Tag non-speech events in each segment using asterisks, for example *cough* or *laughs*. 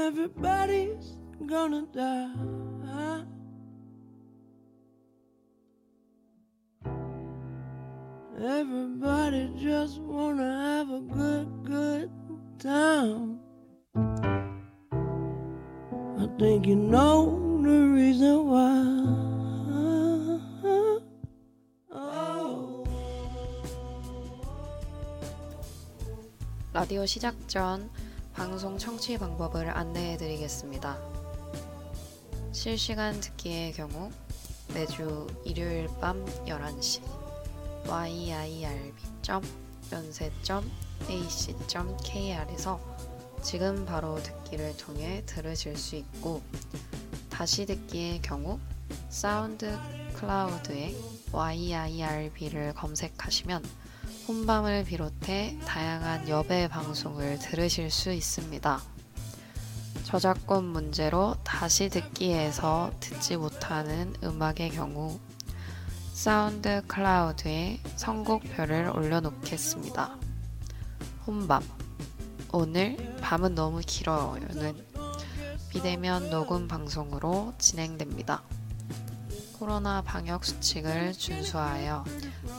everybody's gonna die. Everybody just wanna have a good, good time. I think you know the reason why. Oh. 라디오 시작 전 방송 청취 방법을 안내해 드리겠습니다. 실시간 듣기의 경우 매주 일요일 밤 11시 yirb.연세.ac.kr에서 지금 바로 듣기를 통해 들으실 수 있고 다시 듣기의 경우 사운드 클라우드에 yirb를 검색하시면 혼밤을 비롯해 다양한 여배 방송을 들으실 수 있습니다. 저작권 문제로 다시 듣기에서 듣지 못하는 음악의 경우 사운드 클라우드에 선곡표를 올려놓겠습니다. 혼밤 오늘 밤은 너무 길어요는 비대면 녹음 방송으로 진행됩니다. 코로나 방역 수칙을 준수하여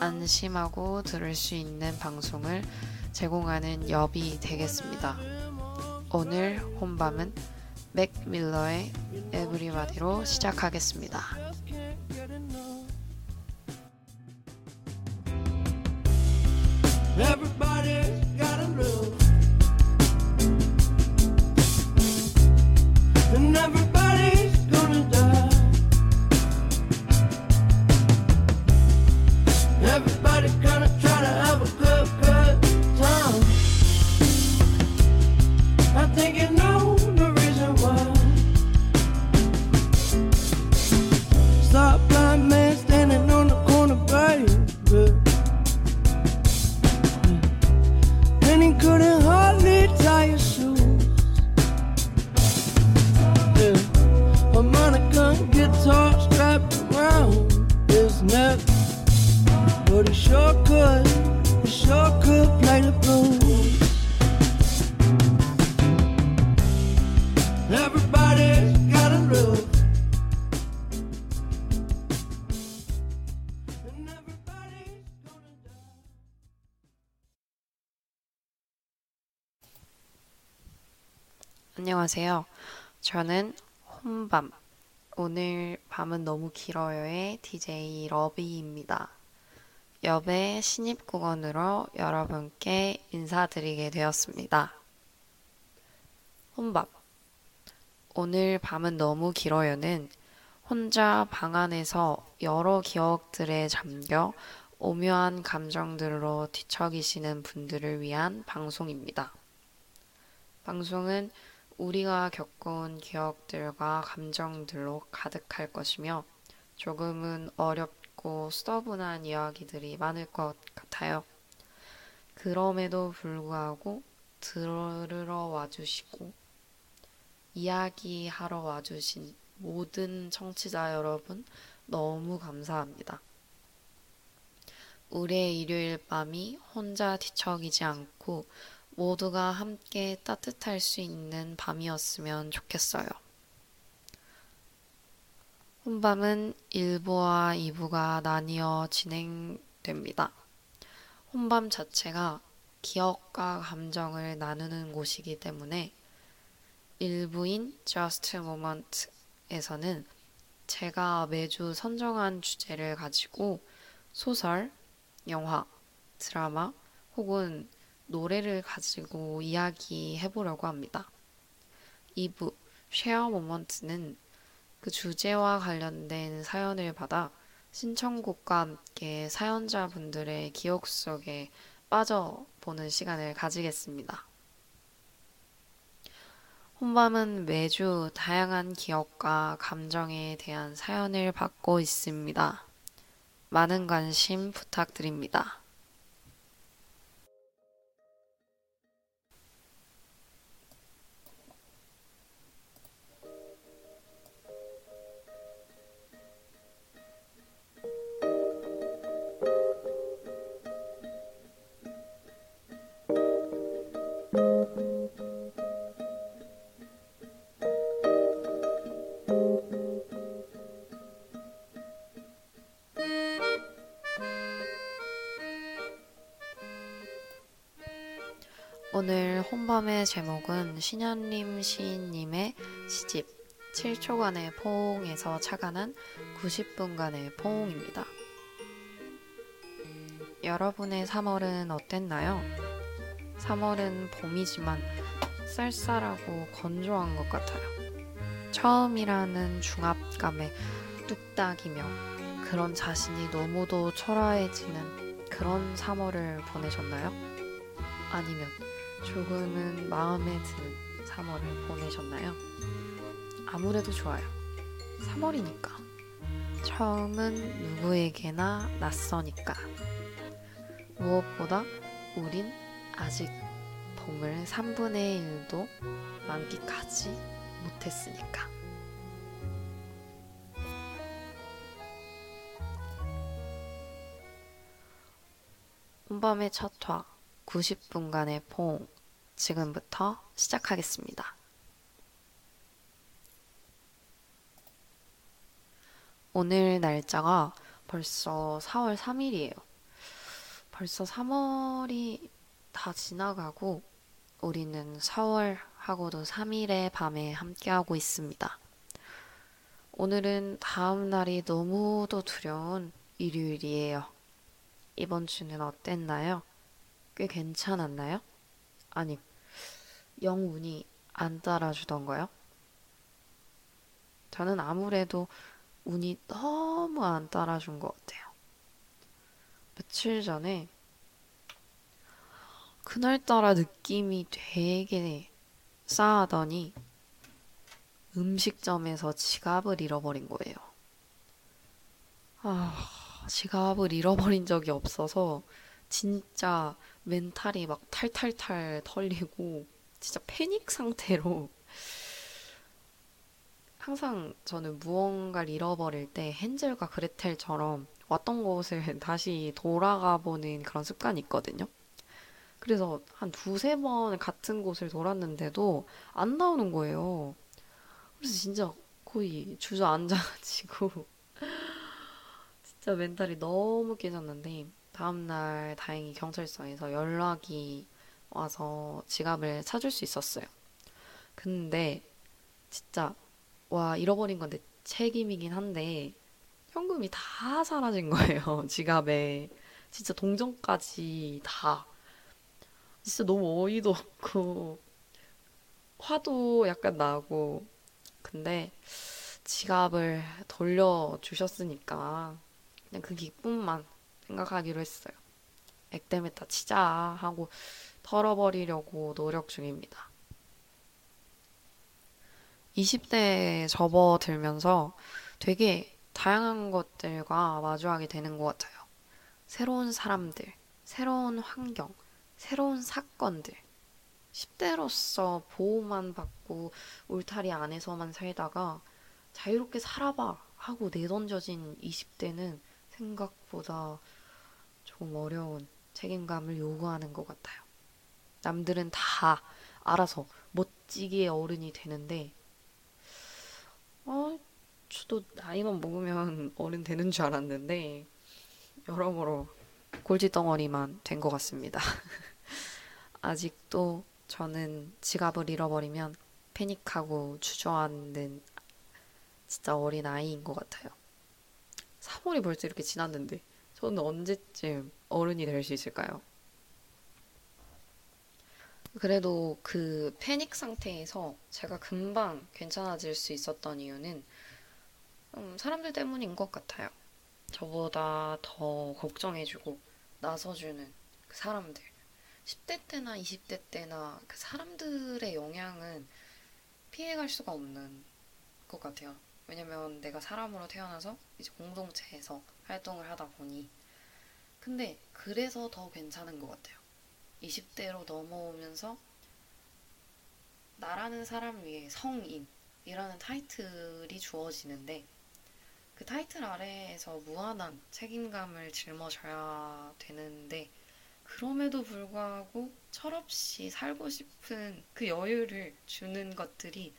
안심하고 들을 수 있는 방송을 제공하는 엽이 되겠습니다. 오늘 혼밤은 맥 밀러의 에브리바디로 시작하겠습니다. gotta have a good, good time. I'm thinking. 안녕하세요. 저는 혼밤 오늘 밤은 너무 길어요의 DJ 러비입니다. 엽의 신입 국원으로 여러분께 인사드리게 되었습니다. 혼밥 오늘 밤은 너무 길어요는 혼자 방 안에서 여러 기억들에 잠겨 오묘한 감정들로 뒤척이시는 분들을 위한 방송입니다. 방송은 우리가 겪어온 기억들과 감정들로 가득할 것이며 조금은 어렵고 스터분한 이야기들이 많을 것 같아요. 그럼에도 불구하고 들으러 와주시고 이야기하러 와주신 모든 청취자 여러분 너무 감사합니다. 우리의 일요일 밤이 혼자 뒤척이지 않고 모두가 함께 따뜻할 수 있는 밤이었으면 좋겠어요. 혼밤은 1부와 2부가 나뉘어 진행됩니다. 혼밤 자체가 기억과 감정을 나누는 곳이기 때문에 1부인 Just Moment에서는 제가 매주 선정한 주제를 가지고 소설, 영화, 드라마 혹은 노래를 가지고 이야기해 보려고 합니다. 2부 쉐어 모먼트는 그 주제와 관련된 사연을 받아 신청곡과 함께 사연자분들의 기억 속에 빠져보는 시간을 가지겠습니다. 혼밤은 매주 다양한 기억과 감정에 대한 사연을 받고 있습니다. 많은 관심 부탁드립니다. 혼밤의 제목은 신현림 시인님의 시집 7초간의 포옹에서 착안한 90분간의 포옹입니다. 여러분의 3월은 어땠나요? 3월은 봄이지만 쌀쌀하고 건조한 것 같아요. 처음이라는 중압감에 뚝딱이며 그런 자신이 너무도 초라해지는 그런 3월을 보내셨나요? 아니면 조금은 마음에 드는 3월을 보내셨나요? 아무래도 좋아요. 3월이니까. 처음은 누구에게나 낯서니까. 무엇보다 우린 아직 봄을 3분의 1도 만끽하지 못했으니까. 혼밤의 첫 화, 90분간의 포옹. 지금부터 시작하겠습니다. 오늘 날짜가 벌써 4월 3일이에요. 벌써 3월이 다 지나가고 우리는 4월 하고도 3일의 밤에 함께하고 있습니다. 오늘은 다음 날이 너무도 두려운 일요일이에요. 이번 주는 어땠나요? 꽤 괜찮았나요? 아니, 영운이 안 따라주던가요? 저는 아무래도 운이 너무 안 따라준 것 같아요. 며칠 전에 그날따라 느낌이 되게 싸하더니 음식점에서 지갑을 잃어버린 거예요. 아, 지갑을 잃어버린 적이 없어서 진짜 멘탈이 막 탈탈탈 털리고 진짜 패닉 상태로 항상 저는 무언가를 잃어버릴 때 헨젤과 그레텔처럼 왔던 곳을 *laughs* 다시 돌아가 보는 그런 습관이 있거든요. 그래서 한 두세 번 같은 곳을 돌았는데도 안 나오는 거예요. 그래서 진짜 거의 주저앉아가지고 *laughs* 진짜 멘탈이 너무 깨졌는데 다음날 다행히 경찰서에서 연락이 와서 지갑을 찾을 수 있었어요. 근데 진짜 와 잃어버린 건 내 책임이긴 한데 현금이 다 사라진 거예요. *laughs* 지갑에 진짜 동전까지 다 진짜 너무 어이도 없고 화도 약간 나고 근데 지갑을 돌려주셨으니까 그냥 그 기쁨만 생각하기로 했어요. 액땜에다 치자 하고 털어버리려고 노력 중입니다. 20대에 접어들면서 되게 다양한 것들과 마주하게 되는 것 같아요. 새로운 사람들, 새로운 환경, 새로운 사건들. 10대로서 보호만 받고 울타리 안에서만 살다가 자유롭게 살아봐 하고 내던져진 20대는 생각보다 좀 어려운 책임감을 요구하는 것 같아요. 남들은 다 알아서 멋지게 어른이 되는데, 어, 저도 나이만 먹으면 *laughs* 어른 되는 줄 알았는데, 여러모로 골칫덩어리만 된 것 같습니다. *laughs* 아직도 저는 지갑을 잃어버리면 패닉하고 주저앉는 진짜 어린 아이인 것 같아요. 3월이 벌써 이렇게 지났는데 저는 언제쯤 어른이 될 수 있을까요? 그래도 그 패닉 상태에서 제가 금방 괜찮아질 수 있었던 이유는 음, 사람들 때문인 것 같아요. 저보다 더 걱정해주고 나서주는 그 사람들. 10대 때나 20대 때나 그 사람들의 영향은 피해갈 수가 없는 것 같아요. 왜냐면 내가 사람으로 태어나서 이제 공동체에서 활동을 하다 보니. 근데 그래서 더 괜찮은 것 같아요. 20대로 넘어오면서 나라는 사람 위에 성인이라는 타이틀이 주어지는데 그 타이틀 아래에서 무한한 책임감을 짊어져야 되는데 그럼에도 불구하고 철없이 살고 싶은 그 여유를 주는 것들이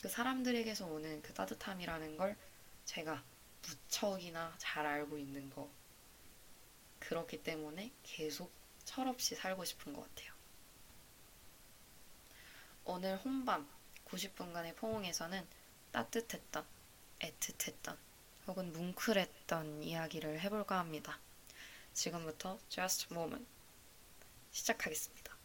그 사람들에게서 오는 그 따뜻함이라는 걸 제가 무척이나 잘 알고 있는 거. 그렇기 때문에 계속 철없이 살고 싶은 것 같아요. 오늘 혼밤 90분간의 포옹에서는 따뜻했던, 애틋했던, 혹은 뭉클했던 이야기를 해볼까 합니다. 지금부터 Just Moment 시작하겠습니다.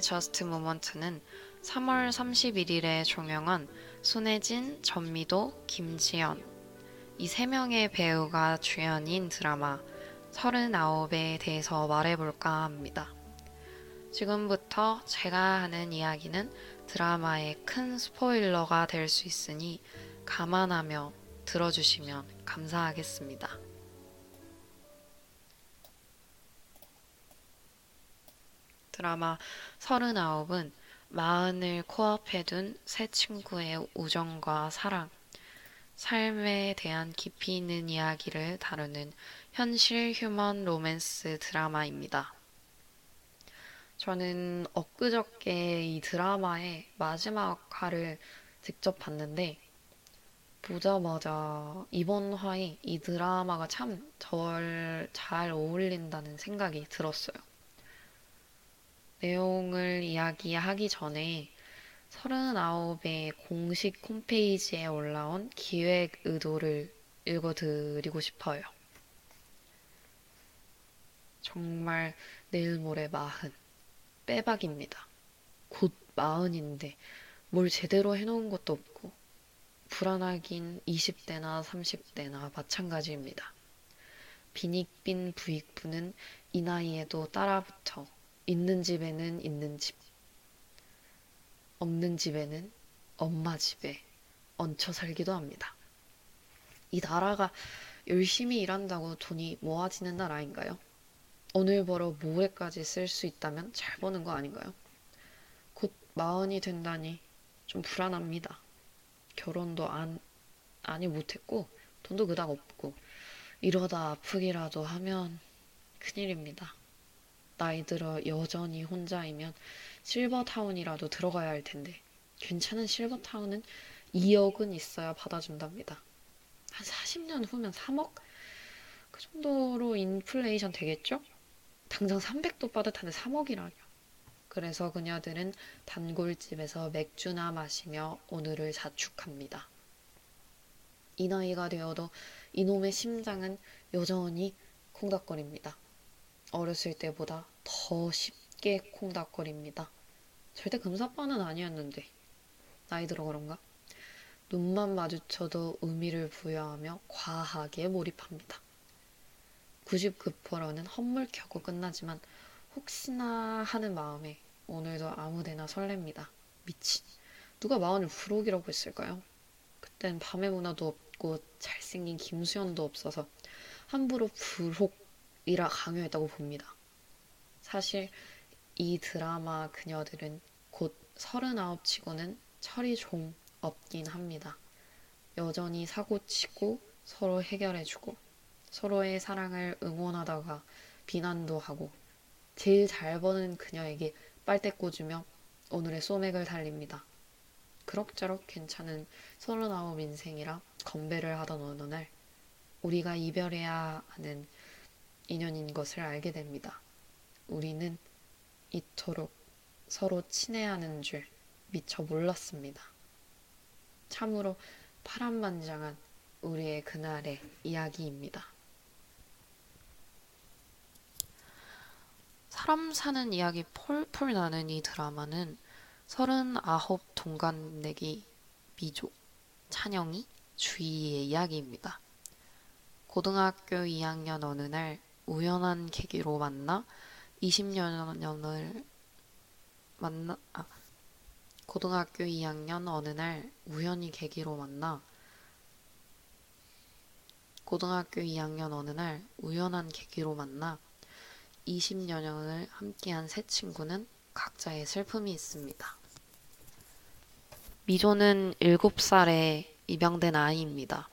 저스트 모먼트는 3월 31일에 종영한 손혜진, 전미도, 김지연 이 세 명의 배우가 주연인 드라마 39에 대해서 말해볼까 합니다. 지금부터 제가 하는 이야기는 드라마의 큰 스포일러가 될 수 있으니 감안하며 들어주시면 감사하겠습니다. 드라마 39은 마흔을 코앞에 둔 새 친구의 우정과 사랑, 삶에 대한 깊이 있는 이야기를 다루는 현실 휴먼 로맨스 드라마입니다. 저는 엊그저께 이 드라마의 마지막 화를 직접 봤는데, 보자마자 이번 화에 이 드라마가 참 절 잘 어울린다는 생각이 들었어요. 내용을 이야기하기 전에 39의 공식 홈페이지에 올라온 기획 의도를 읽어드리고 싶어요. 정말 내일 모레 마흔. 빼박입니다. 곧 마흔인데 뭘 제대로 해놓은 것도 없고 불안하긴 20대나 30대나 마찬가지입니다. 빈익빈 부익부는 이 나이에도 따라붙어 있는 집에는 있는 집, 없는 집에는 엄마 집에 얹혀 살기도 합니다. 이 나라가 열심히 일한다고 돈이 모아지는 나라인가요? 오늘 벌어 모레까지 쓸 수 있다면 잘 버는 거 아닌가요? 곧 마흔이 된다니 좀 불안합니다. 결혼도 안, 아니 못했고, 돈도 그닥 없고, 이러다 아프기라도 하면 큰일입니다. 나이 들어 여전히 혼자이면 실버타운이라도 들어가야 할 텐데, 괜찮은 실버타운은 2억은 있어야 받아준답니다. 한 40년 후면 3억? 그 정도로 인플레이션 되겠죠? 당장 300도 빠듯한데 3억이라뇨. 그래서 그녀들은 단골집에서 맥주나 마시며 오늘을 자축합니다. 이 나이가 되어도 이놈의 심장은 여전히 콩닥거립니다. 어렸을 때보다 더 쉽게 콩닥거립니다. 절대 금사빠는 아니었는데 나이 들어 그런가? 눈만 마주쳐도 의미를 부여하며 과하게 몰입합니다. 99%는 헛물 켜고 끝나지만 혹시나 하는 마음에 오늘도 아무데나 설렙니다. 미친. 누가 마흔을 부록이라고 했을까요? 그땐 밤의 문화도 없고 잘생긴 김수현도 없어서 함부로 부록 이라 강요했다고 봅니다. 사실 이 드라마 그녀들은 곧 서른아홉 치고는 철이 좀 없긴 합니다. 여전히 사고치고 서로 해결해주고 서로의 사랑을 응원하다가 비난도 하고 제일 잘 버는 그녀에게 빨대 꽂으며 오늘의 소맥을 달립니다. 그럭저럭 괜찮은 서른아홉 인생이라 건배를 하던 어느 날 우리가 이별해야 하는 인연인 것을 알게 됩니다. 우리는 이토록 서로 친해하는 줄 미처 몰랐습니다. 참으로 파란만장한 우리의 그날의 이야기입니다. 사람 사는 이야기 폴폴 나는 이 드라마는 서른아홉 동갑내기 미조, 찬영이, 주희의 이야기입니다. 고등학교 2학년 어느 날 우연한 계기로 만나 20년을 만나 아, 고등학교 2학년 어느 날 우연히 계기로 만나 고등학교 2학년 어느 날 우연한 계기로 만나 20여 년을 함께한 세 친구는 각자의 슬픔이 있습니다. 미조는 7살에 입양된 아이입니다.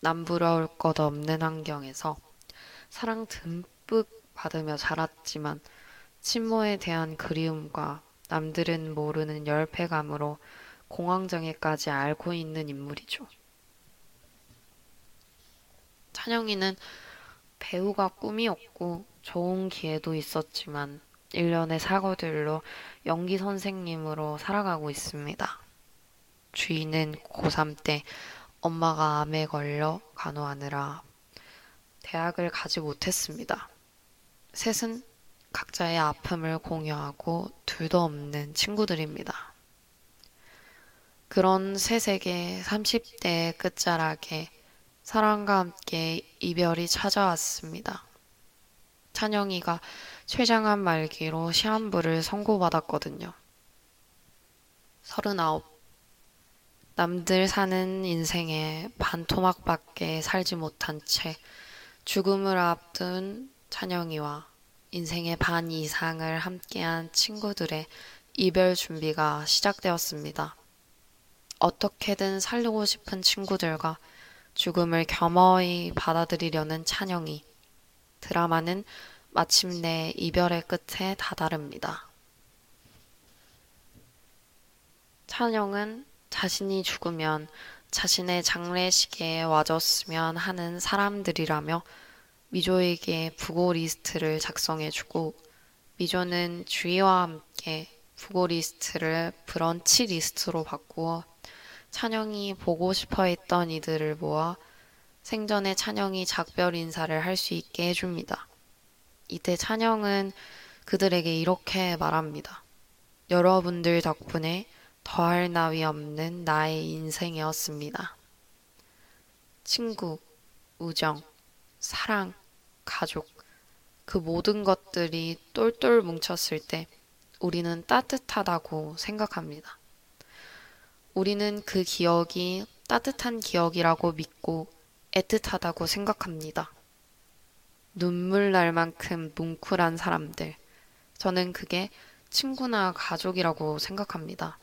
남부러울 것 없는 환경에서 사랑 듬뿍 받으며 자랐지만 친모에 대한 그리움과 남들은 모르는 열패감으로 공황장애까지 앓고 있는 인물이죠. 찬영이는 배우가 꿈이었고 좋은 기회도 있었지만 일련의 사고들로 연기 선생님으로 살아가고 있습니다. 주인은 고3 때 엄마가 암에 걸려 간호하느라 대학을 가지 못했습니다. 셋은 각자의 아픔을 공유하고 둘도 없는 친구들입니다. 그런 셋에게 30대 끝자락에 사랑과 함께 이별이 찾아왔습니다. 찬영이가 췌장암 말기로 시한부를 선고받았거든요. 서른아홉. 남들 사는 인생에 반토막밖에 살지 못한 채 죽음을 앞둔 찬영이와 인생의 반 이상을 함께한 친구들의 이별 준비가 시작되었습니다. 어떻게든 살리고 싶은 친구들과 죽음을 겸허히 받아들이려는 찬영이 드라마는 마침내 이별의 끝에 다다릅니다. 찬영은 자신이 죽으면 자신의 장례식에 와줬으면 하는 사람들이라며 미조에게 부고 리스트를 작성해주고 미조는 주희와 함께 부고 리스트를 브런치 리스트로 바꾸어 찬영이 보고 싶어 했던 이들을 모아 생전에 찬영이 작별 인사를 할 수 있게 해줍니다. 이때 찬영은 그들에게 이렇게 말합니다. 여러분들 덕분에 더할 나위 없는 나의 인생이었습니다. 친구, 우정, 사랑, 가족, 그 모든 것들이 똘똘 뭉쳤을 때 우리는 따뜻하다고 생각합니다. 우리는 그 기억이 따뜻한 기억이라고 믿고 애틋하다고 생각합니다. 눈물 날 만큼 뭉클한 사람들. 저는 그게 친구나 가족이라고 생각합니다.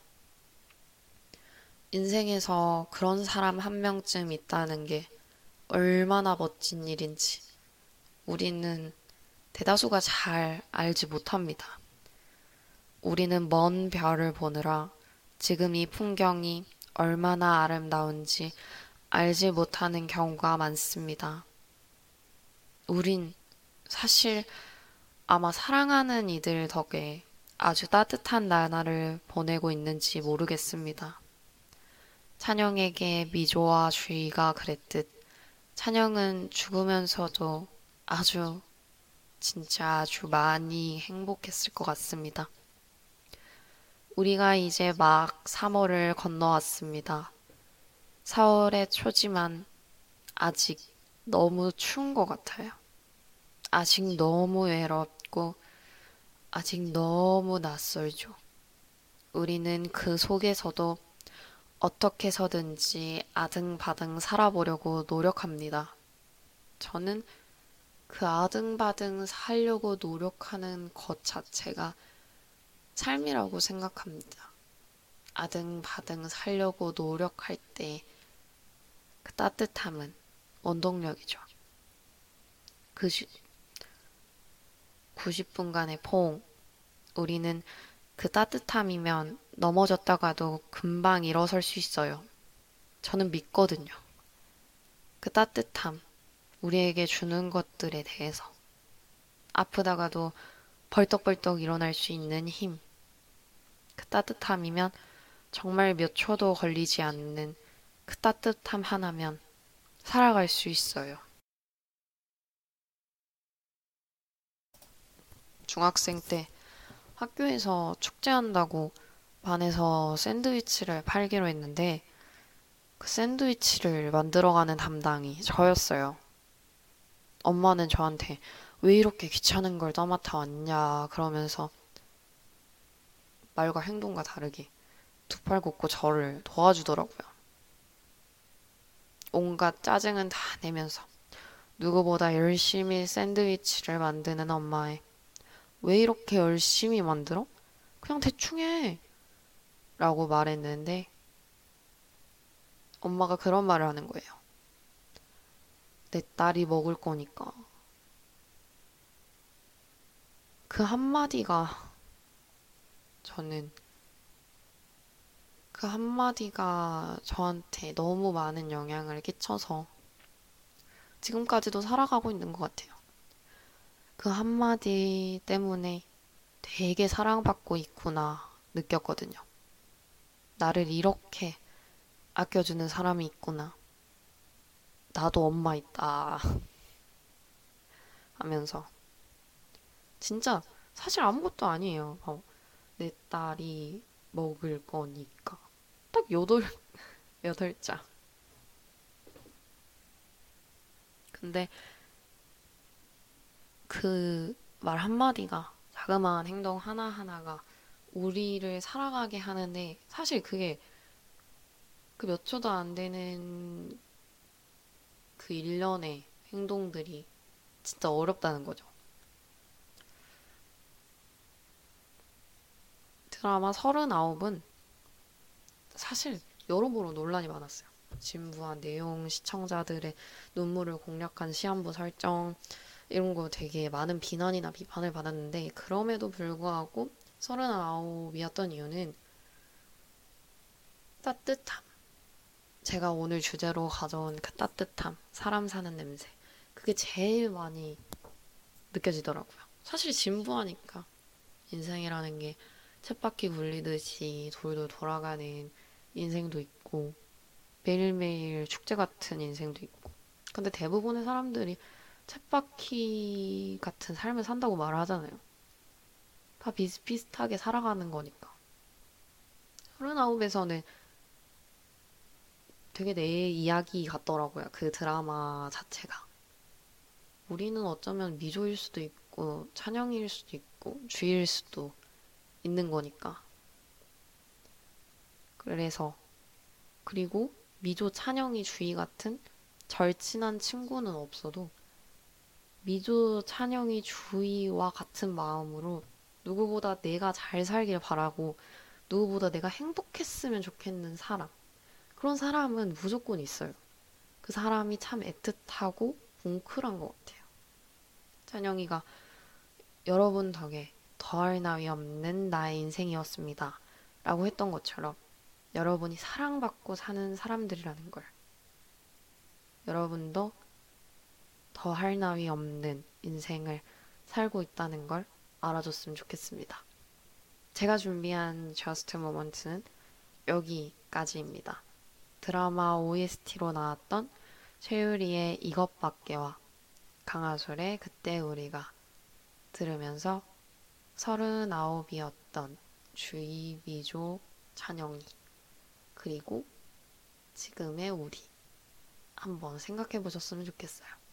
인생에서 그런 사람 한 명쯤 있다는 게 얼마나 멋진 일인지 우리는 대다수가 잘 알지 못합니다. 우리는 먼 별을 보느라 지금 이 풍경이 얼마나 아름다운지 알지 못하는 경우가 많습니다. 우린 사실 아마 사랑하는 이들 덕에 아주 따뜻한 나날을 보내고 있는지 모르겠습니다. 찬영에게 미조와 주희가 그랬듯 찬영은 죽으면서도 아주 진짜 아주 많이 행복했을 것 같습니다. 우리가 이제 막 3월을 건너왔습니다. 4월의 초지만 아직 너무 추운 것 같아요. 아직 너무 외롭고 아직 너무 낯설죠. 우리는 그 속에서도 어떻게 해서든지 아등바등 살아보려고 노력합니다. 저는 그 아등바등 살려고 노력하는 것 자체가 삶이라고 생각합니다. 아등바등 살려고 노력할 때 그 따뜻함은 원동력이죠. 그 90분간의 포옹. 우리는 그 따뜻함이면 넘어졌다가도 금방 일어설 수 있어요. 저는 믿거든요. 그 따뜻함, 우리에게 주는 것들에 대해서. 아프다가도 벌떡벌떡 일어날 수 있는 힘. 그 따뜻함이면 정말 몇 초도 걸리지 않는 그 따뜻함 하나면 살아갈 수 있어요. 중학생 때 학교에서 축제한다고 반에서 샌드위치를 팔기로 했는데 그 샌드위치를 만들어가는 담당이 저였어요. 엄마는 저한테 왜 이렇게 귀찮은 걸 떠맡아 왔냐 그러면서 말과 행동과 다르게 두 팔 걷고 저를 도와주더라고요. 온갖 짜증은 다 내면서 누구보다 열심히 샌드위치를 만드는 엄마의 왜 이렇게 열심히 만들어? 그냥 대충 해. 라고 말했는데, 엄마가 그런 말을 하는 거예요. 내 딸이 먹을 거니까. 그 한마디가, 저는, 그 한마디가 저한테 너무 많은 영향을 끼쳐서, 지금까지도 살아가고 있는 것 같아요. 그 한마디 때문에 되게 사랑받고 있구나 느꼈거든요. 나를 이렇게 아껴주는 사람이 있구나. 나도 엄마 있다. *laughs* 하면서. 진짜 사실 아무것도 아니에요. 어, 내 딸이 먹을 거니까. 딱 여덟, *laughs* 여덟 자. 근데 그 말 한마디가 자그마한 행동 하나하나가 우리를 살아가게 하는데 사실 그게 그 몇 초도 안 되는 그 일련의 행동들이 진짜 어렵다는 거죠. 드라마 39은 사실 여러모로 논란이 많았어요. 진부한 내용, 시청자들의 눈물을 공략한 시한부 설정, 이런 거 되게 많은 비난이나 비판을 받았는데, 그럼에도 불구하고 39이었던 이유는 따뜻함. 제가 오늘 주제로 가져온 그 따뜻함, 사람 사는 냄새. 그게 제일 많이 느껴지더라고요. 사실 진부하니까 인생이라는 게 쳇바퀴 굴리듯이 돌돌 돌아가는 인생도 있고 매일매일 축제 같은 인생도 있고 근데 대부분의 사람들이 쳇바퀴 같은 삶을 산다고 말을 하잖아요. 다 비슷비슷하게 살아가는 거니까. 서른아홉에서는 되게 내 이야기 같더라고요. 그 드라마 자체가. 우리는 어쩌면 미조일 수도 있고, 찬영일 수도 있고, 주일 수도 있는 거니까. 그래서, 그리고 미조 찬영이 주희 같은 절친한 친구는 없어도 미조 찬영이 주희와 같은 마음으로 누구보다 내가 잘 살길 바라고 누구보다 내가 행복했으면 좋겠는 사람. 그런 사람은 무조건 있어요. 그 사람이 참 애틋하고 뭉클한 것 같아요. 찬영이가 여러분 덕에 더할 나위 없는 나의 인생이었습니다. 라고 했던 것처럼 여러분이 사랑받고 사는 사람들이라는 걸 여러분도 더할 나위 없는 인생을 살고 있다는 걸 알아줬으면 좋겠습니다. 제가 준비한 Just Moment는 여기까지입니다. 드라마 OST로 나왔던 최유리의 이것밖에와 강하솔의 그때 우리가 들으면서 서른아홉이었던 주희, 미조, 찬영이 그리고 지금의 우리 한번 생각해 보셨으면 좋겠어요.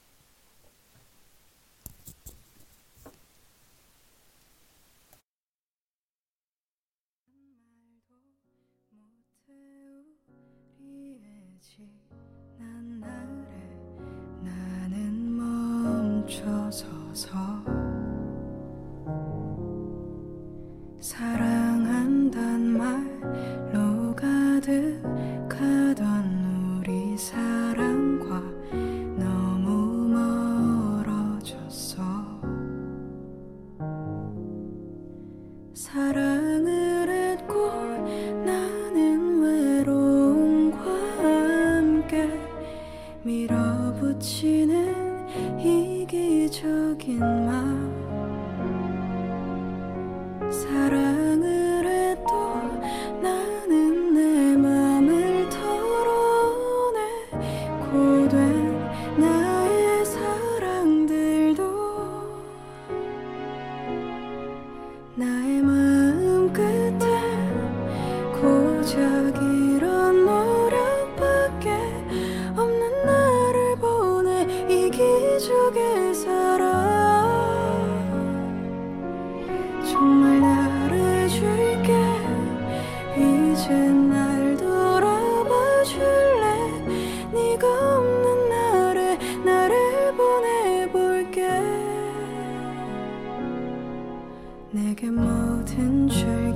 내게 뭐든 줄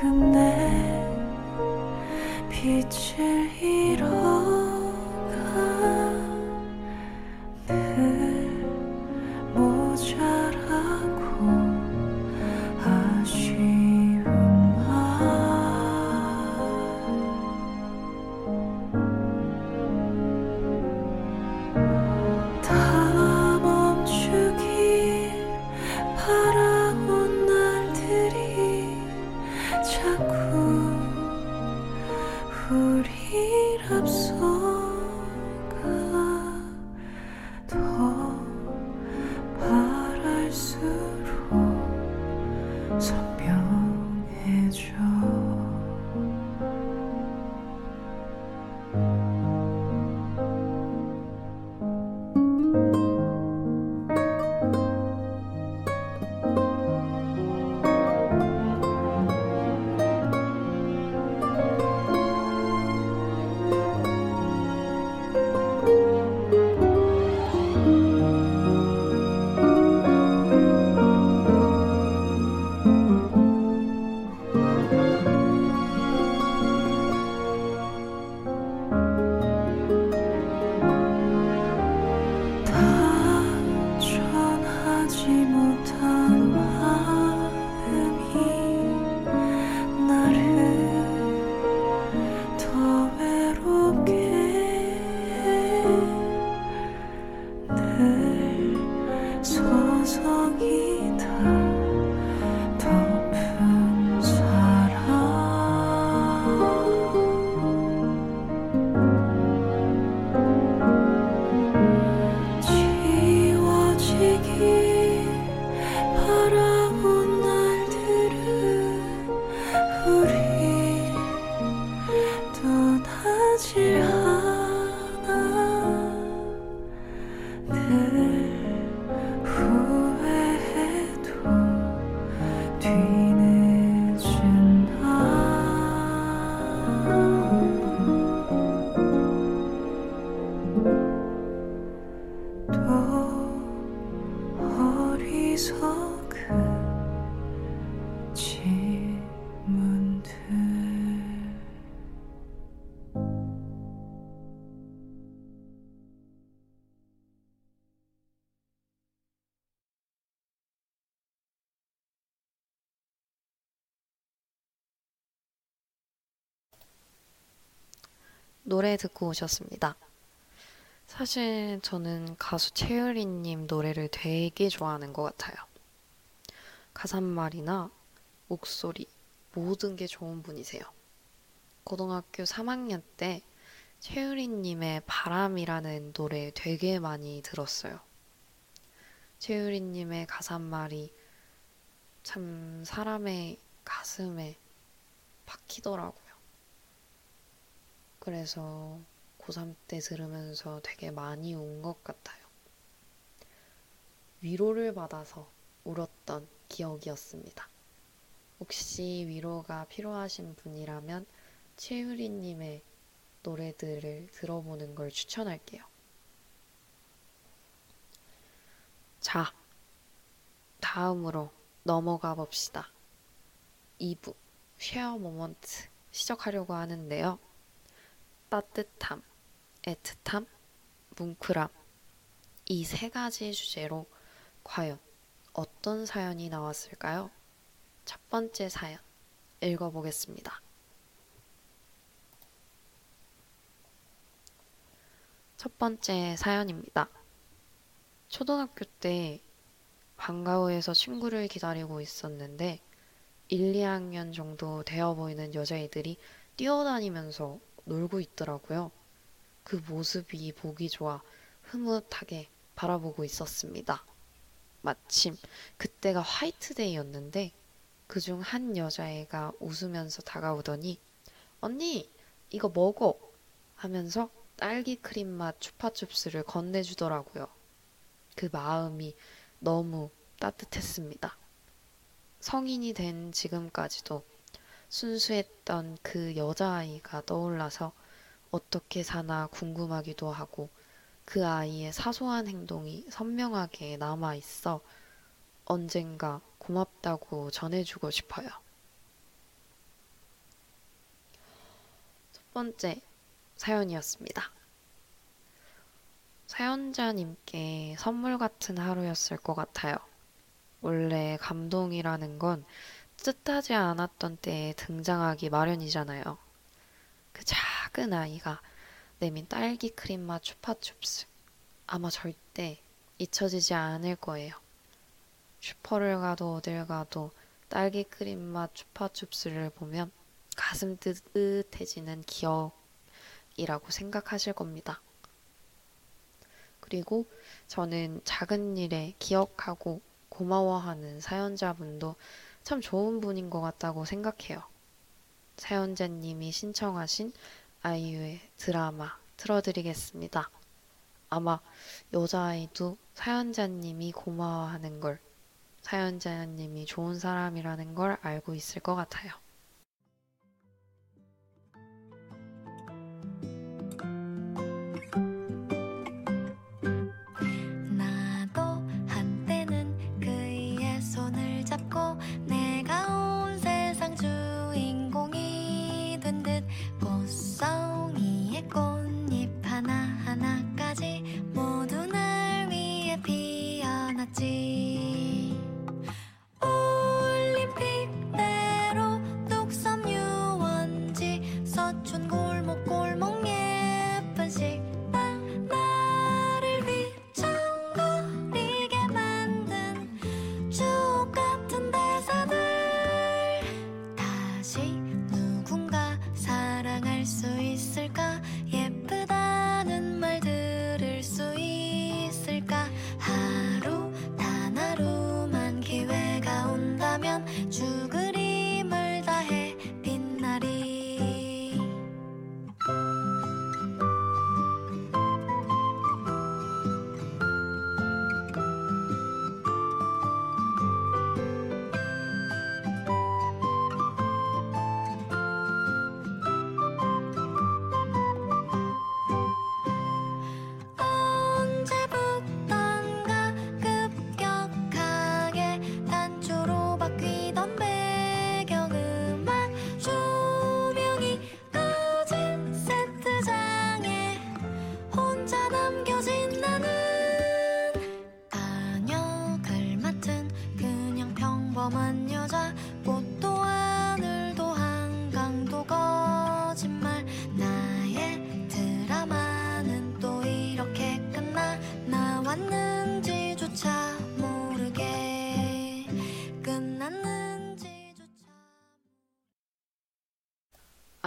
끝내 빛을 气。 노래 듣고 오셨습니다. 사실 저는 가수 최유리님 노래를 되게 좋아하는 것 같아요. 가사말이나 목소리, 모든 게 좋은 분이세요. 고등학교 3학년 때 최유리님의 바람이라는 노래 되게 많이 들었어요. 최유리님의 가사말이 참 사람의 가슴에 박히더라고요. 그래서 고3 때 들으면서 되게 많이 운 것 같아요. 위로를 받아서 울었던 기억이었습니다. 혹시 위로가 필요하신 분이라면 최유리님의 노래들을 들어보는 걸 추천할게요. 자, 다음으로 넘어가 봅시다. 2부 쉐어 모먼트 시작하려고 하는데요. 따뜻함, 애틋함, 뭉클함 이 세 가지 주제로 과연 어떤 사연이 나왔을까요? 첫 번째 사연 읽어보겠습니다. 첫 번째 사연입니다. 초등학교 때 방과후에서 친구를 기다리고 있었는데 1, 2학년 정도 되어 보이는 여자애들이 뛰어다니면서 놀고 있더라고요. 그 모습이 보기 좋아 흐뭇하게 바라보고 있었습니다. 마침 그때가 화이트데이였는데 그중 한 여자애가 웃으면서 다가오더니 언니 이거 먹어 하면서 딸기 크림 맛 추파춥스를 건네주더라고요. 그 마음이 너무 따뜻했습니다. 성인이 된 지금까지도 순수했던 그 여자아이가 떠올라서 어떻게 사나 궁금하기도 하고 그 아이의 사소한 행동이 선명하게 남아 있어 언젠가 고맙다고 전해주고 싶어요. 첫 번째 사연이었습니다. 사연자님께 선물 같은 하루였을 것 같아요. 원래 감동이라는 건 뜻하지 않았던 때에 등장하기 마련이잖아요. 그 작은 아이가 내민 딸기 크림 맛 추파춥스. 아마 절대 잊혀지지 않을 거예요. 슈퍼를 가도 어딜 가도 딸기 크림 맛 추파춥스를 보면 가슴 뜨뜻해지는 기억이라고 생각하실 겁니다. 그리고 저는 작은 일에 기억하고 고마워하는 사연자분도 참 좋은 분인 것 같다고 생각해요. 사연자님이 신청하신 아이유의 드라마 틀어드리겠습니다. 아마 여자아이도 사연자님이 고마워하는 걸, 사연자님이 좋은 사람이라는 걸 알고 있을 것 같아요.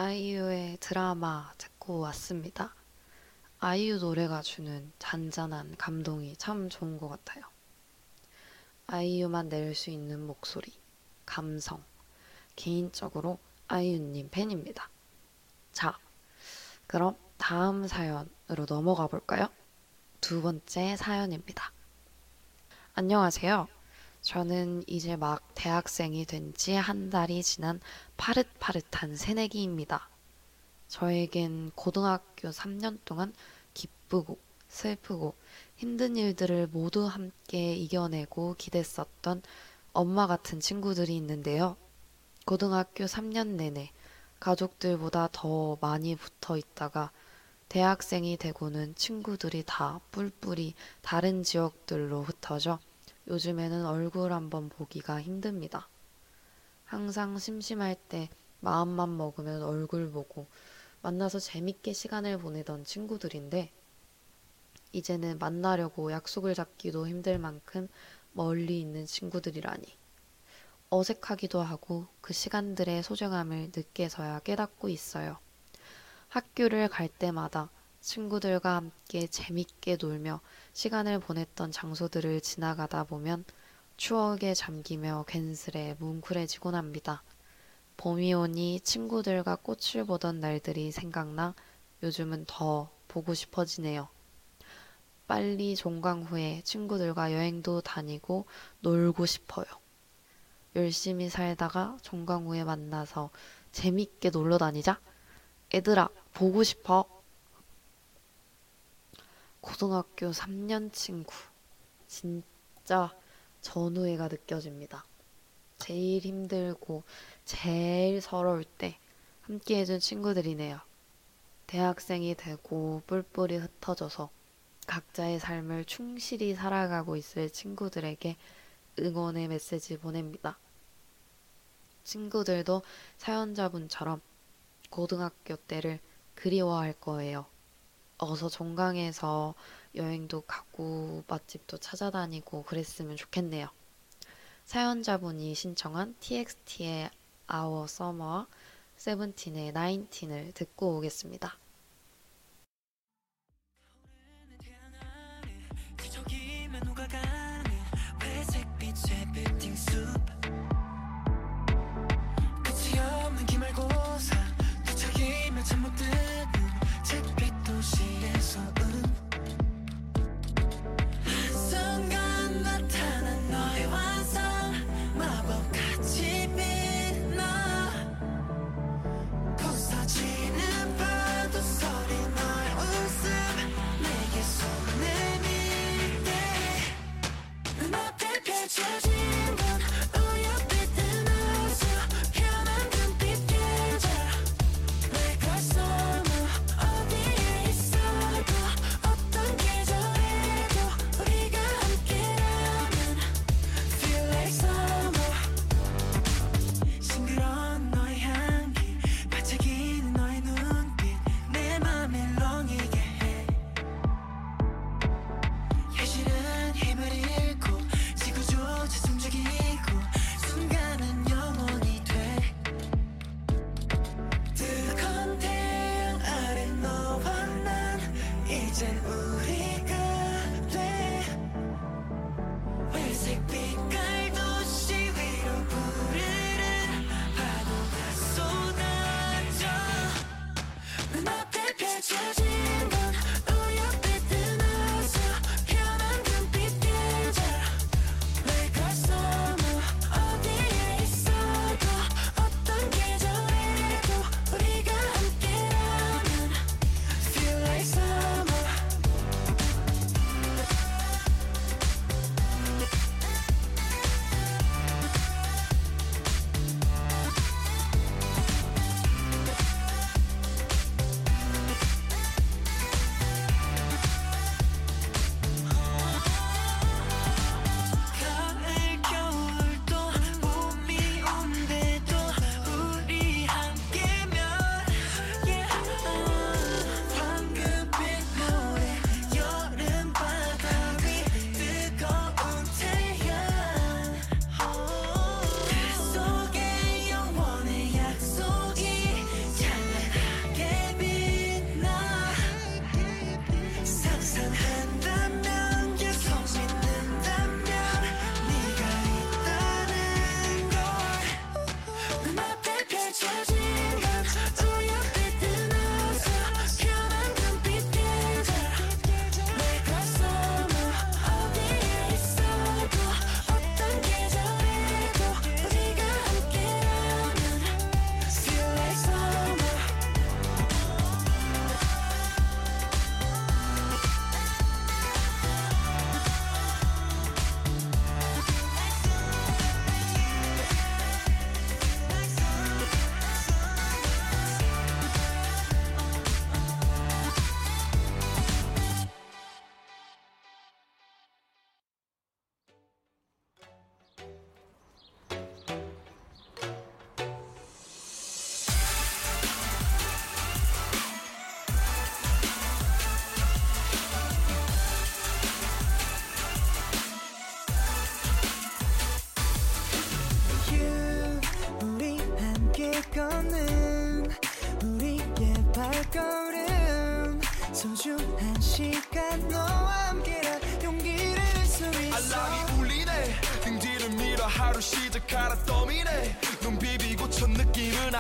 아이유의 드라마 듣고 왔습니다. 아이유 노래가 주는 잔잔한 감동이 참 좋은 것 같아요. 아이유만 낼 수 있는 목소리, 감성. 개인적으로 아이유님 팬입니다. 자, 그럼 다음 사연으로 넘어가 볼까요? 두 번째 사연입니다. 안녕하세요. 저는 이제 막 대학생이 된 지 한 달이 지난 파릇파릇한 새내기입니다. 저에겐 고등학교 3년 동안 기쁘고 슬프고 힘든 일들을 모두 함께 이겨내고 기댔었던 엄마 같은 친구들이 있는데요. 고등학교 3년 내내 가족들보다 더 많이 붙어 있다가 대학생이 되고는 친구들이 다 뿔뿔이 다른 지역들로 흩어져 요즘에는 얼굴 한번 보기가 힘듭니다. 항상 심심할 때 마음만 먹으면 얼굴 보고 만나서 재밌게 시간을 보내던 친구들인데 이제는 만나려고 약속을 잡기도 힘들 만큼 멀리 있는 친구들이라니. 어색하기도 하고 그 시간들의 소중함을 늦게서야 깨닫고 있어요. 학교를 갈 때마다 친구들과 함께 재밌게 놀며 시간을 보냈던 장소들을 지나가다 보면 추억에 잠기며 괜스레 뭉클해지곤 합니다. 봄이 오니 친구들과 꽃을 보던 날들이 생각나 요즘은 더 보고 싶어지네요. 빨리 종강 후에 친구들과 여행도 다니고 놀고 싶어요. 열심히 살다가 종강 후에 만나서 재밌게 놀러 다니자. 애들아, 보고 싶어. 고등학교 3년 친구. 진짜 전우애가 느껴집니다. 제일 힘들고 제일 서러울 때 함께 해준 친구들이네요. 대학생이 되고 뿔뿔이 흩어져서 각자의 삶을 충실히 살아가고 있을 친구들에게 응원의 메시지 보냅니다. 친구들도 사연자분처럼 고등학교 때를 그리워할 거예요. 어서 종강에서 여행도 가고 맛집도 찾아다니고 그랬으면 좋겠네요. 사연자분이 신청한 TXT의 Our Summer와 세븐틴의 나인틴을 듣고 오겠습니다.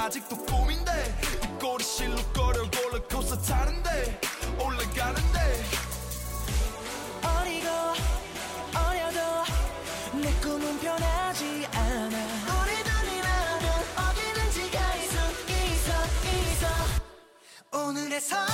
아직도 꿈인데 이 꼬리 실룩거려 롤러코스터 타는데 올라가는데. 어리고 어려도 내 꿈은 변하지 않아. 우리 둘이라면 어디든지가 있어 있어 있어. 오늘의 선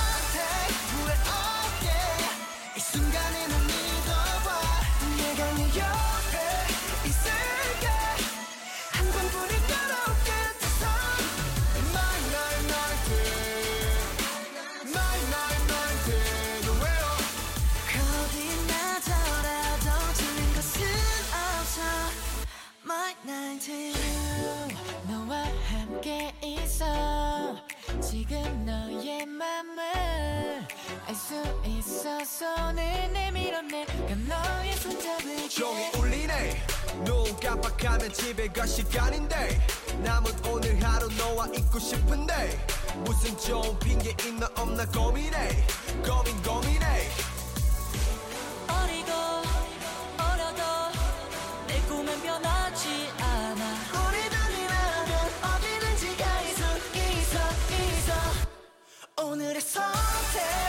수 있어 손을 내밀어 내가 너의 손잡을게 종이 울리네. 눈 깜빡하면 집에 갈 시간인데. 남은 오늘 하루 너와 있고 싶은데. 무슨 좋은 핑계 있나 없나 고민해. 고민 고민해. 어리고 어려도 내 꿈은 변하지 않아. 우리 둘이라면 어디든지 가 있어 있어 있어. 오늘의 선택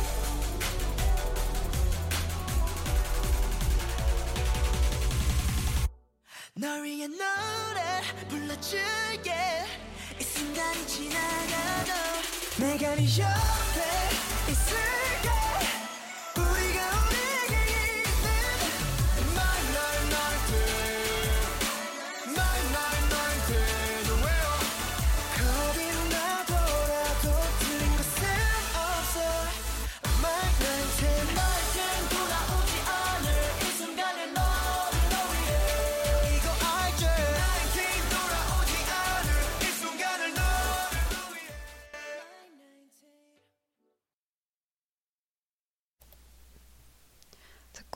널 위해 노래 불러줄게. 이 순간이 지나가도 내가 네 옆에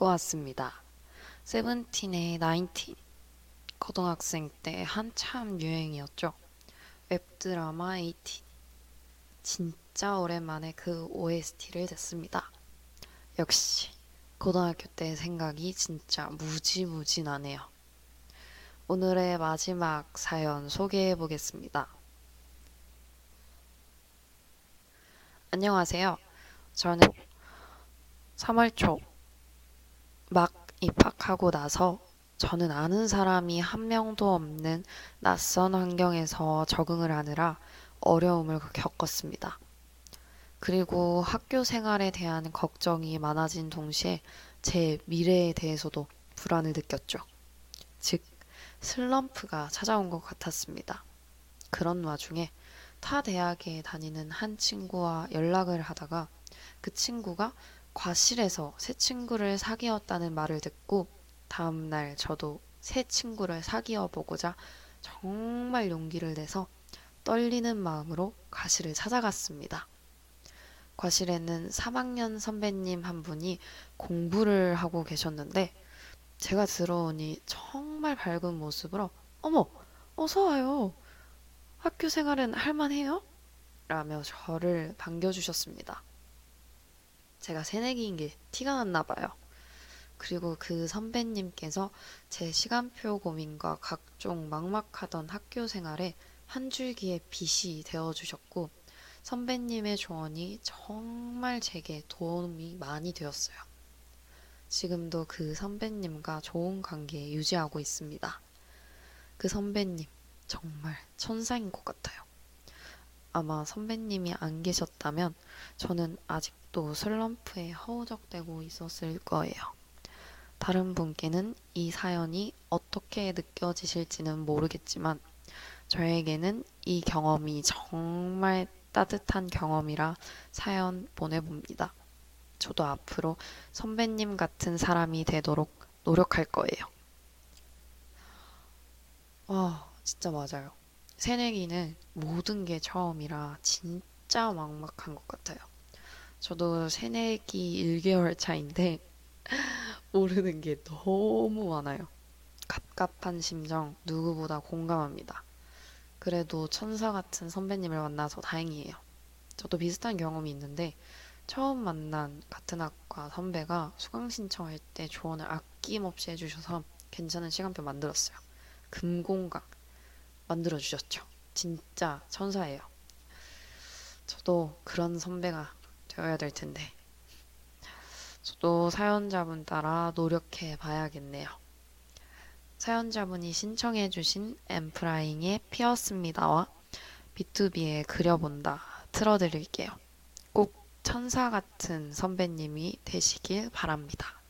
왔습니다. 세븐틴의 나인틴. 고등학생 때 한참 유행이었죠. 웹드라마 에이틴. 진짜 오랜만에 그 OST를 듣습니다. 역시 고등학교 때 생각이 진짜 무지무지 나네요. 오늘의 마지막 사연 소개해 보겠습니다. 안녕하세요. 저는 3월 초 막 입학하고 나서 저는 아는 사람이 한 명도 없는 낯선 환경에서 적응을 하느라 어려움을 겪었습니다. 그리고 학교 생활에 대한 걱정이 많아진 동시에 제 미래에 대해서도 불안을 느꼈죠. 즉, 슬럼프가 찾아온 것 같았습니다. 그런 와중에 타 대학에 다니는 한 친구와 연락을 하다가 그 친구가 과실에서 새 친구를 사귀었다는 말을 듣고 다음날 저도 새 친구를 사귀어 보고자 정말 용기를 내서 떨리는 마음으로 과실을 찾아갔습니다. 과실에는 3학년 선배님 한 분이 공부를 하고 계셨는데 제가 들어오니 정말 밝은 모습으로 어머, 어서 와요. 학교 생활은 할만해요? 라며 저를 반겨주셨습니다. 제가 새내기인 게 티가 났나 봐요. 그리고 그 선배님께서 제 시간표 고민과 각종 막막하던 학교 생활에 한 줄기의 빛이 되어 주셨고, 선배님의 조언이 정말 제게 도움이 많이 되었어요. 지금도 그 선배님과 좋은 관계 유지하고 있습니다. 그 선배님, 정말 천사인 것 같아요. 아마 선배님이 안 계셨다면 저는 아직 도 슬럼프에 허우적대고 있었을 거예요. 다른 분께는 이 사연이 어떻게 느껴지실지는 모르겠지만 저에게는 이 경험이 정말 따뜻한 경험이라 사연 보내봅니다. 저도 앞으로 선배님 같은 사람이 되도록 노력할 거예요. 아, 진짜 맞아요. 새내기는 모든 게 처음이라 진짜 막막한 것 같아요. 저도 새내기 1개월 차인데 *laughs* 모르는 게 너무 많아요. 갑갑한 심정 누구보다 공감합니다. 그래도 천사 같은 선배님을 만나서 다행이에요. 저도 비슷한 경험이 있는데 처음 만난 같은 학과 선배가 수강 신청할 때 조언을 아낌없이 해주셔서 괜찮은 시간표 만들었어요. 금공강 만들어 주셨죠. 진짜 천사예요. 저도 그런 선배가 되어야 될 텐데. 저도 사연자분 따라 노력해 봐야겠네요. 사연자분이 신청해 주신 엠프라잉의 피었습니다와 B2B의 그려본다 틀어드릴게요. 꼭 천사 같은 선배님이 되시길 바랍니다.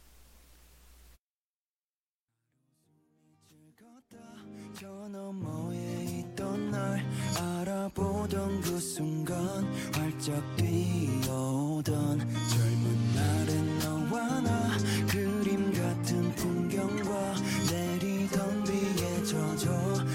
알아보던 그 순간 활짝 뛰어오던 젊은 날의 너와 나 그림 같은 풍경과 내리던 비에 젖어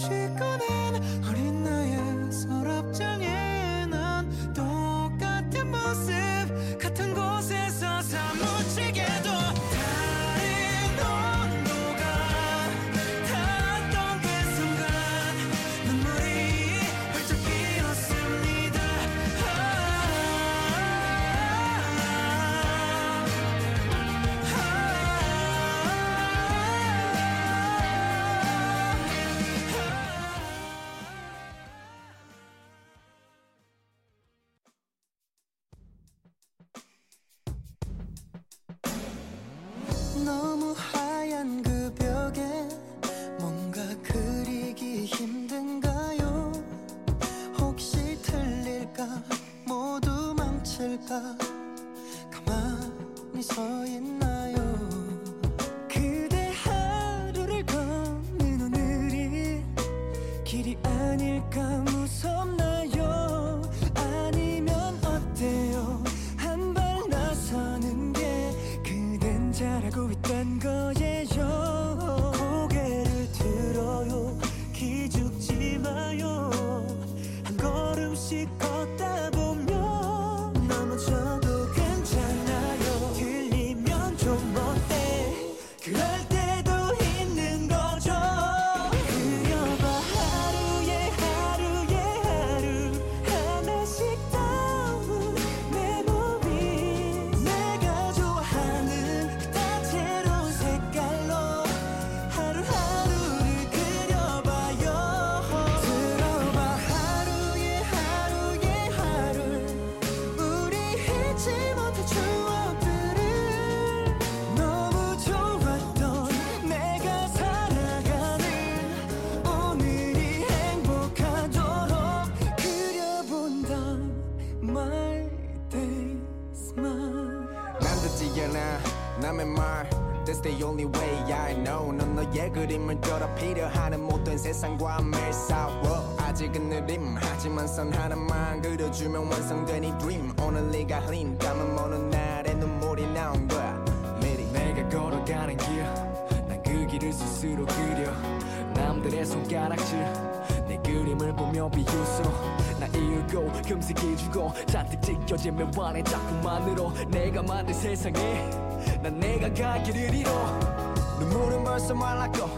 없이 The only way I know. 넌 너의 그림을 더럽히려 하는 못된 세상과 매일 싸워. 아직은 느림 하지만 선 하나만 그려주면 완성된 이 dream. 오늘 네가 흘린 땀은 어느 날에 눈물이 나온 거야. 미리 내가 걸어가는 길난 그 길을 스스로 그려. 남들의 손가락질 내 그림을 보며 비웃어. 나 이유고 금색해주고 잔뜩 찢겨진 면반에 자꾸만으로 내가 만든 세상에 난 내가 갈 길을 잃어. 눈물은 벌써 말랐고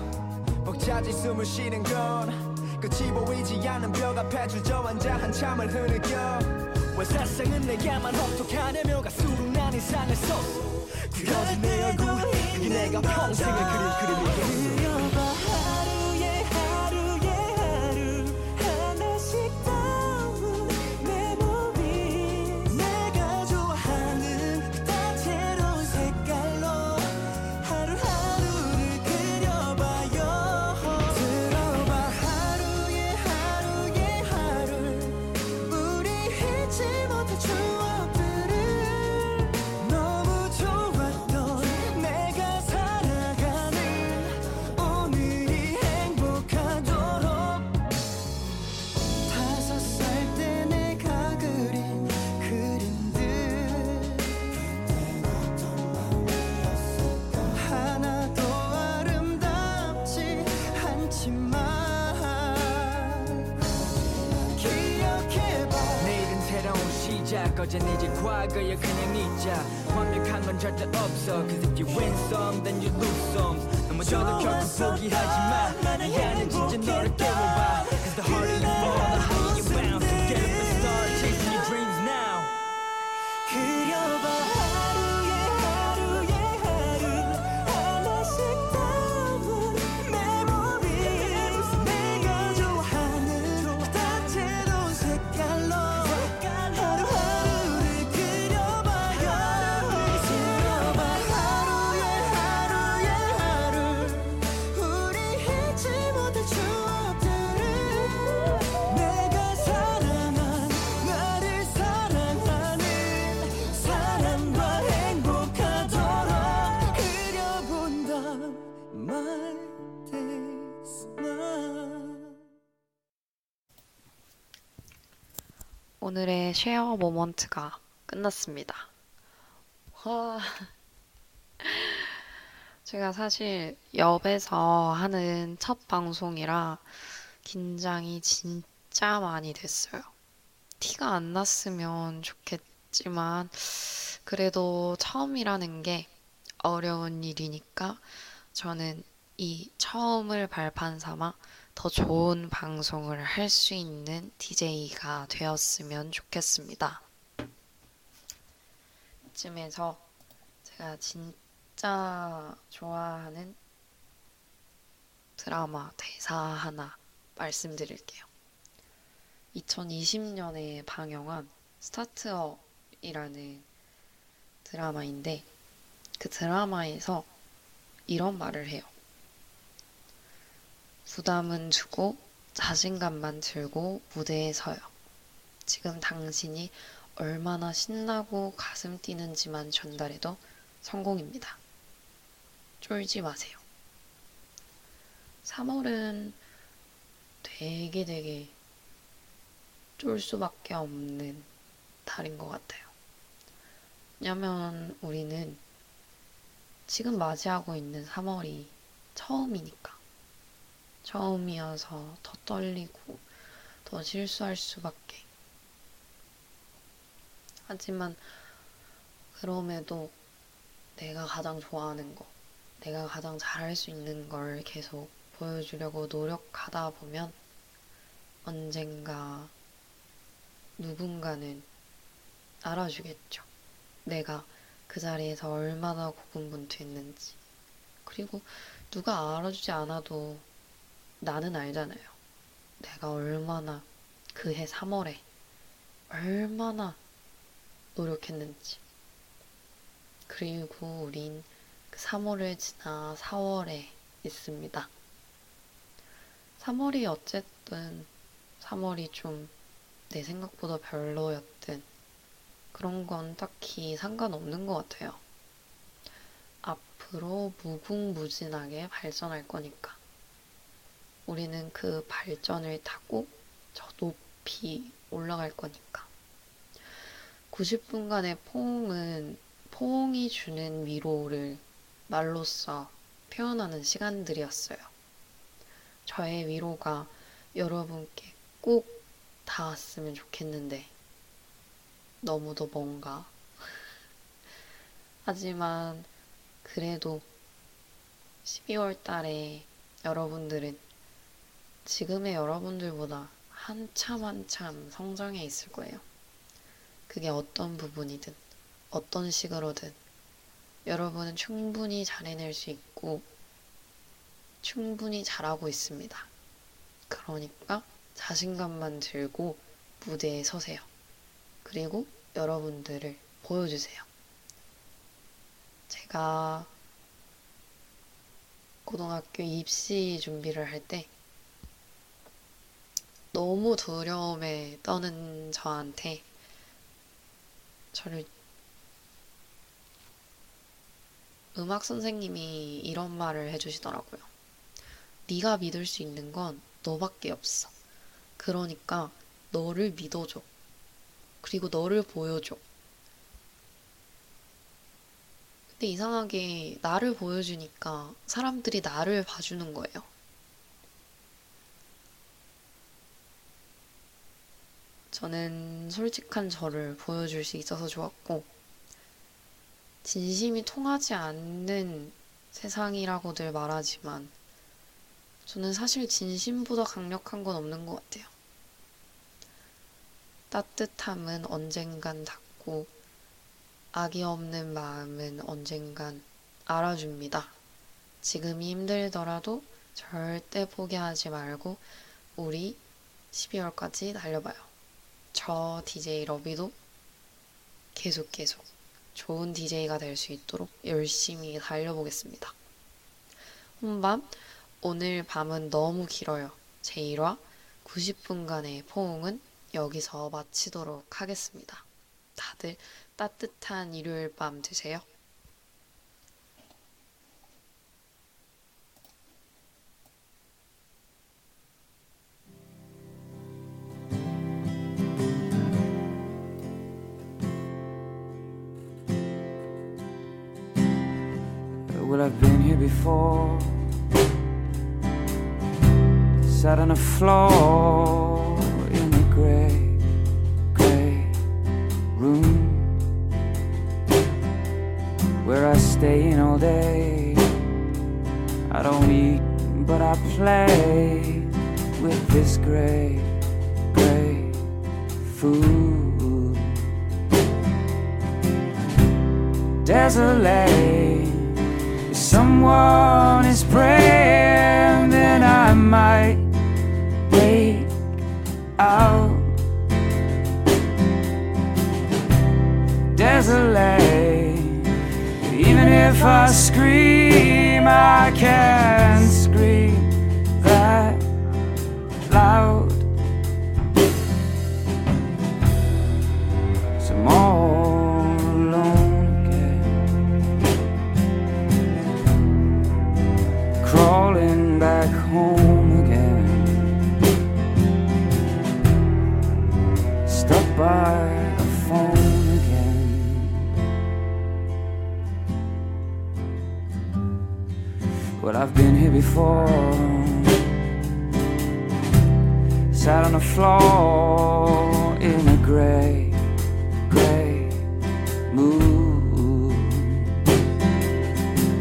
벅차지 숨을 쉬는 건 끝이 보이지 않는 벽 앞에 주저앉아 한참을 흐느껴 왜 세상은 내게만 혹독하냐며 가수로 난 이상을 썼어 그러지 내 얼굴 그게 내가 평생을 그릴 그림이겠어 절 오늘의 쉐어 모먼트가 끝났습니다. 와. *laughs* 제가 사실 엽에서 하는 첫 방송이라 긴장이 진짜 많이 됐어요. 티가 안 났으면 좋겠지만, 그래도 처음이라는 게 어려운 일이니까 저는 이 처음을 발판 삼아 더 좋은 방송을 할 수 있는 DJ가 되었으면 좋겠습니다. 이쯤에서 제가 진짜 좋아하는 드라마 대사 하나 말씀드릴게요. 2020년에 방영한 스타트업이라는 드라마인데 그 드라마에서 이런 말을 해요. 부담은 주고 자신감만 들고 무대에 서요. 지금 당신이 얼마나 신나고 가슴 뛰는지만 전달해도 성공입니다. 쫄지 마세요. 3월은 되게 되게 쫄 수밖에 없는 달인 것 같아요. 왜냐면 우리는 지금 맞이하고 있는 3월이 처음이니까. 처음이어서 더 떨리고 더 실수할 수밖에. 하지만 그럼에도 내가 가장 좋아하는 거, 내가 가장 잘할 수 있는 걸 계속 보여주려고 노력하다 보면 언젠가 누군가는 알아주겠죠. 내가 그 자리에서 얼마나 고군분투했는지. 그리고 누가 알아주지 않아도 나는 알잖아요. 내가 얼마나 그해 3월에 얼마나 노력했는지. 그리고 우린 그 3월을 지나 4월에 있습니다. 3월이 어쨌든 3월이 좀 내 생각보다 별로였든 그런 건 딱히 상관없는 것 같아요. 앞으로 무궁무진하게 발전할 거니까. 우리는 그 발전을 타고 저 높이 올라갈 거니까. 90분간의 포옹은 포옹이 주는 위로를 말로써 표현하는 시간들이었어요. 저의 위로가 여러분께 꼭 닿았으면 좋겠는데, 너무도 뭔가. *laughs* 하지만, 그래도 12월 달에 여러분들은 지금의 여러분들보다 한참 한참 성장해 있을 거예요. 그게 어떤 부분이든, 어떤 식으로든, 여러분은 충분히 잘해낼 수 있고, 충분히 잘하고 있습니다. 그러니까 자신감만 들고 무대에 서세요. 그리고 여러분들을 보여주세요. 제가 고등학교 입시 준비를 할때 너무 두려움에 떠는 저한테 저를 음악 선생님이 이런 말을 해주시더라고요. 네가 믿을 수 있는 건 너밖에 없어. 그러니까 너를 믿어줘. 그리고 너를 보여줘. 근데 이상하게 나를 보여주니까 사람들이 나를 봐주는 거예요. 저는 솔직한 저를 보여줄 수 있어서 좋았고, 진심이 통하지 않는 세상이라고들 말하지만, 저는 사실 진심보다 강력한 건 없는 것 같아요. 따뜻함은 언젠간 닿고, 악이 없는 마음은 언젠간 알아줍니다. 지금이 힘들더라도 절대 포기하지 말고, 우리 12월까지 달려봐요. 저 DJ 러비도 계속 계속 좋은 DJ가 될 수 있도록 열심히 달려보겠습니다. 혼밤, 오늘 밤은 너무 길어요. 제1화 90분간의 포옹은 여기서 마치도록 하겠습니다. 다들 따뜻한 일요일 밤 되세요. Well, I've been here before. Sat on the floor in the gray, gray room where I stay in all day. I don't eat, but I play with this gray, gray food. Desolate. Someone is praying, then I might break out. Desolate. Even if I scream, I can't scream that loud. Before. Sat on the floor in a gray, gray mood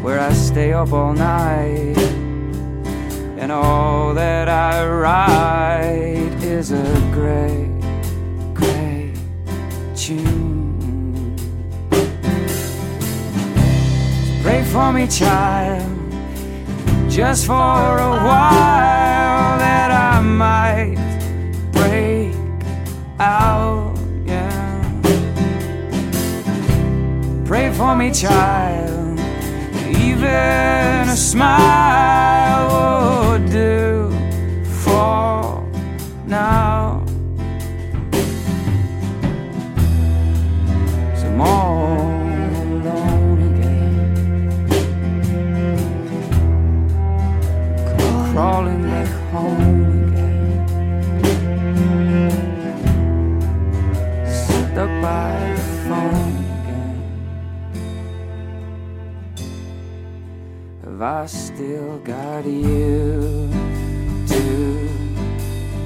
where I stay up all night, and all that I write is a gray, gray tune. Pray for me, child, just for a while that I might break out. Yeah. Pray for me, child. Even a smile would do for now. So I'm Have I still got you to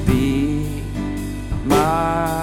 be my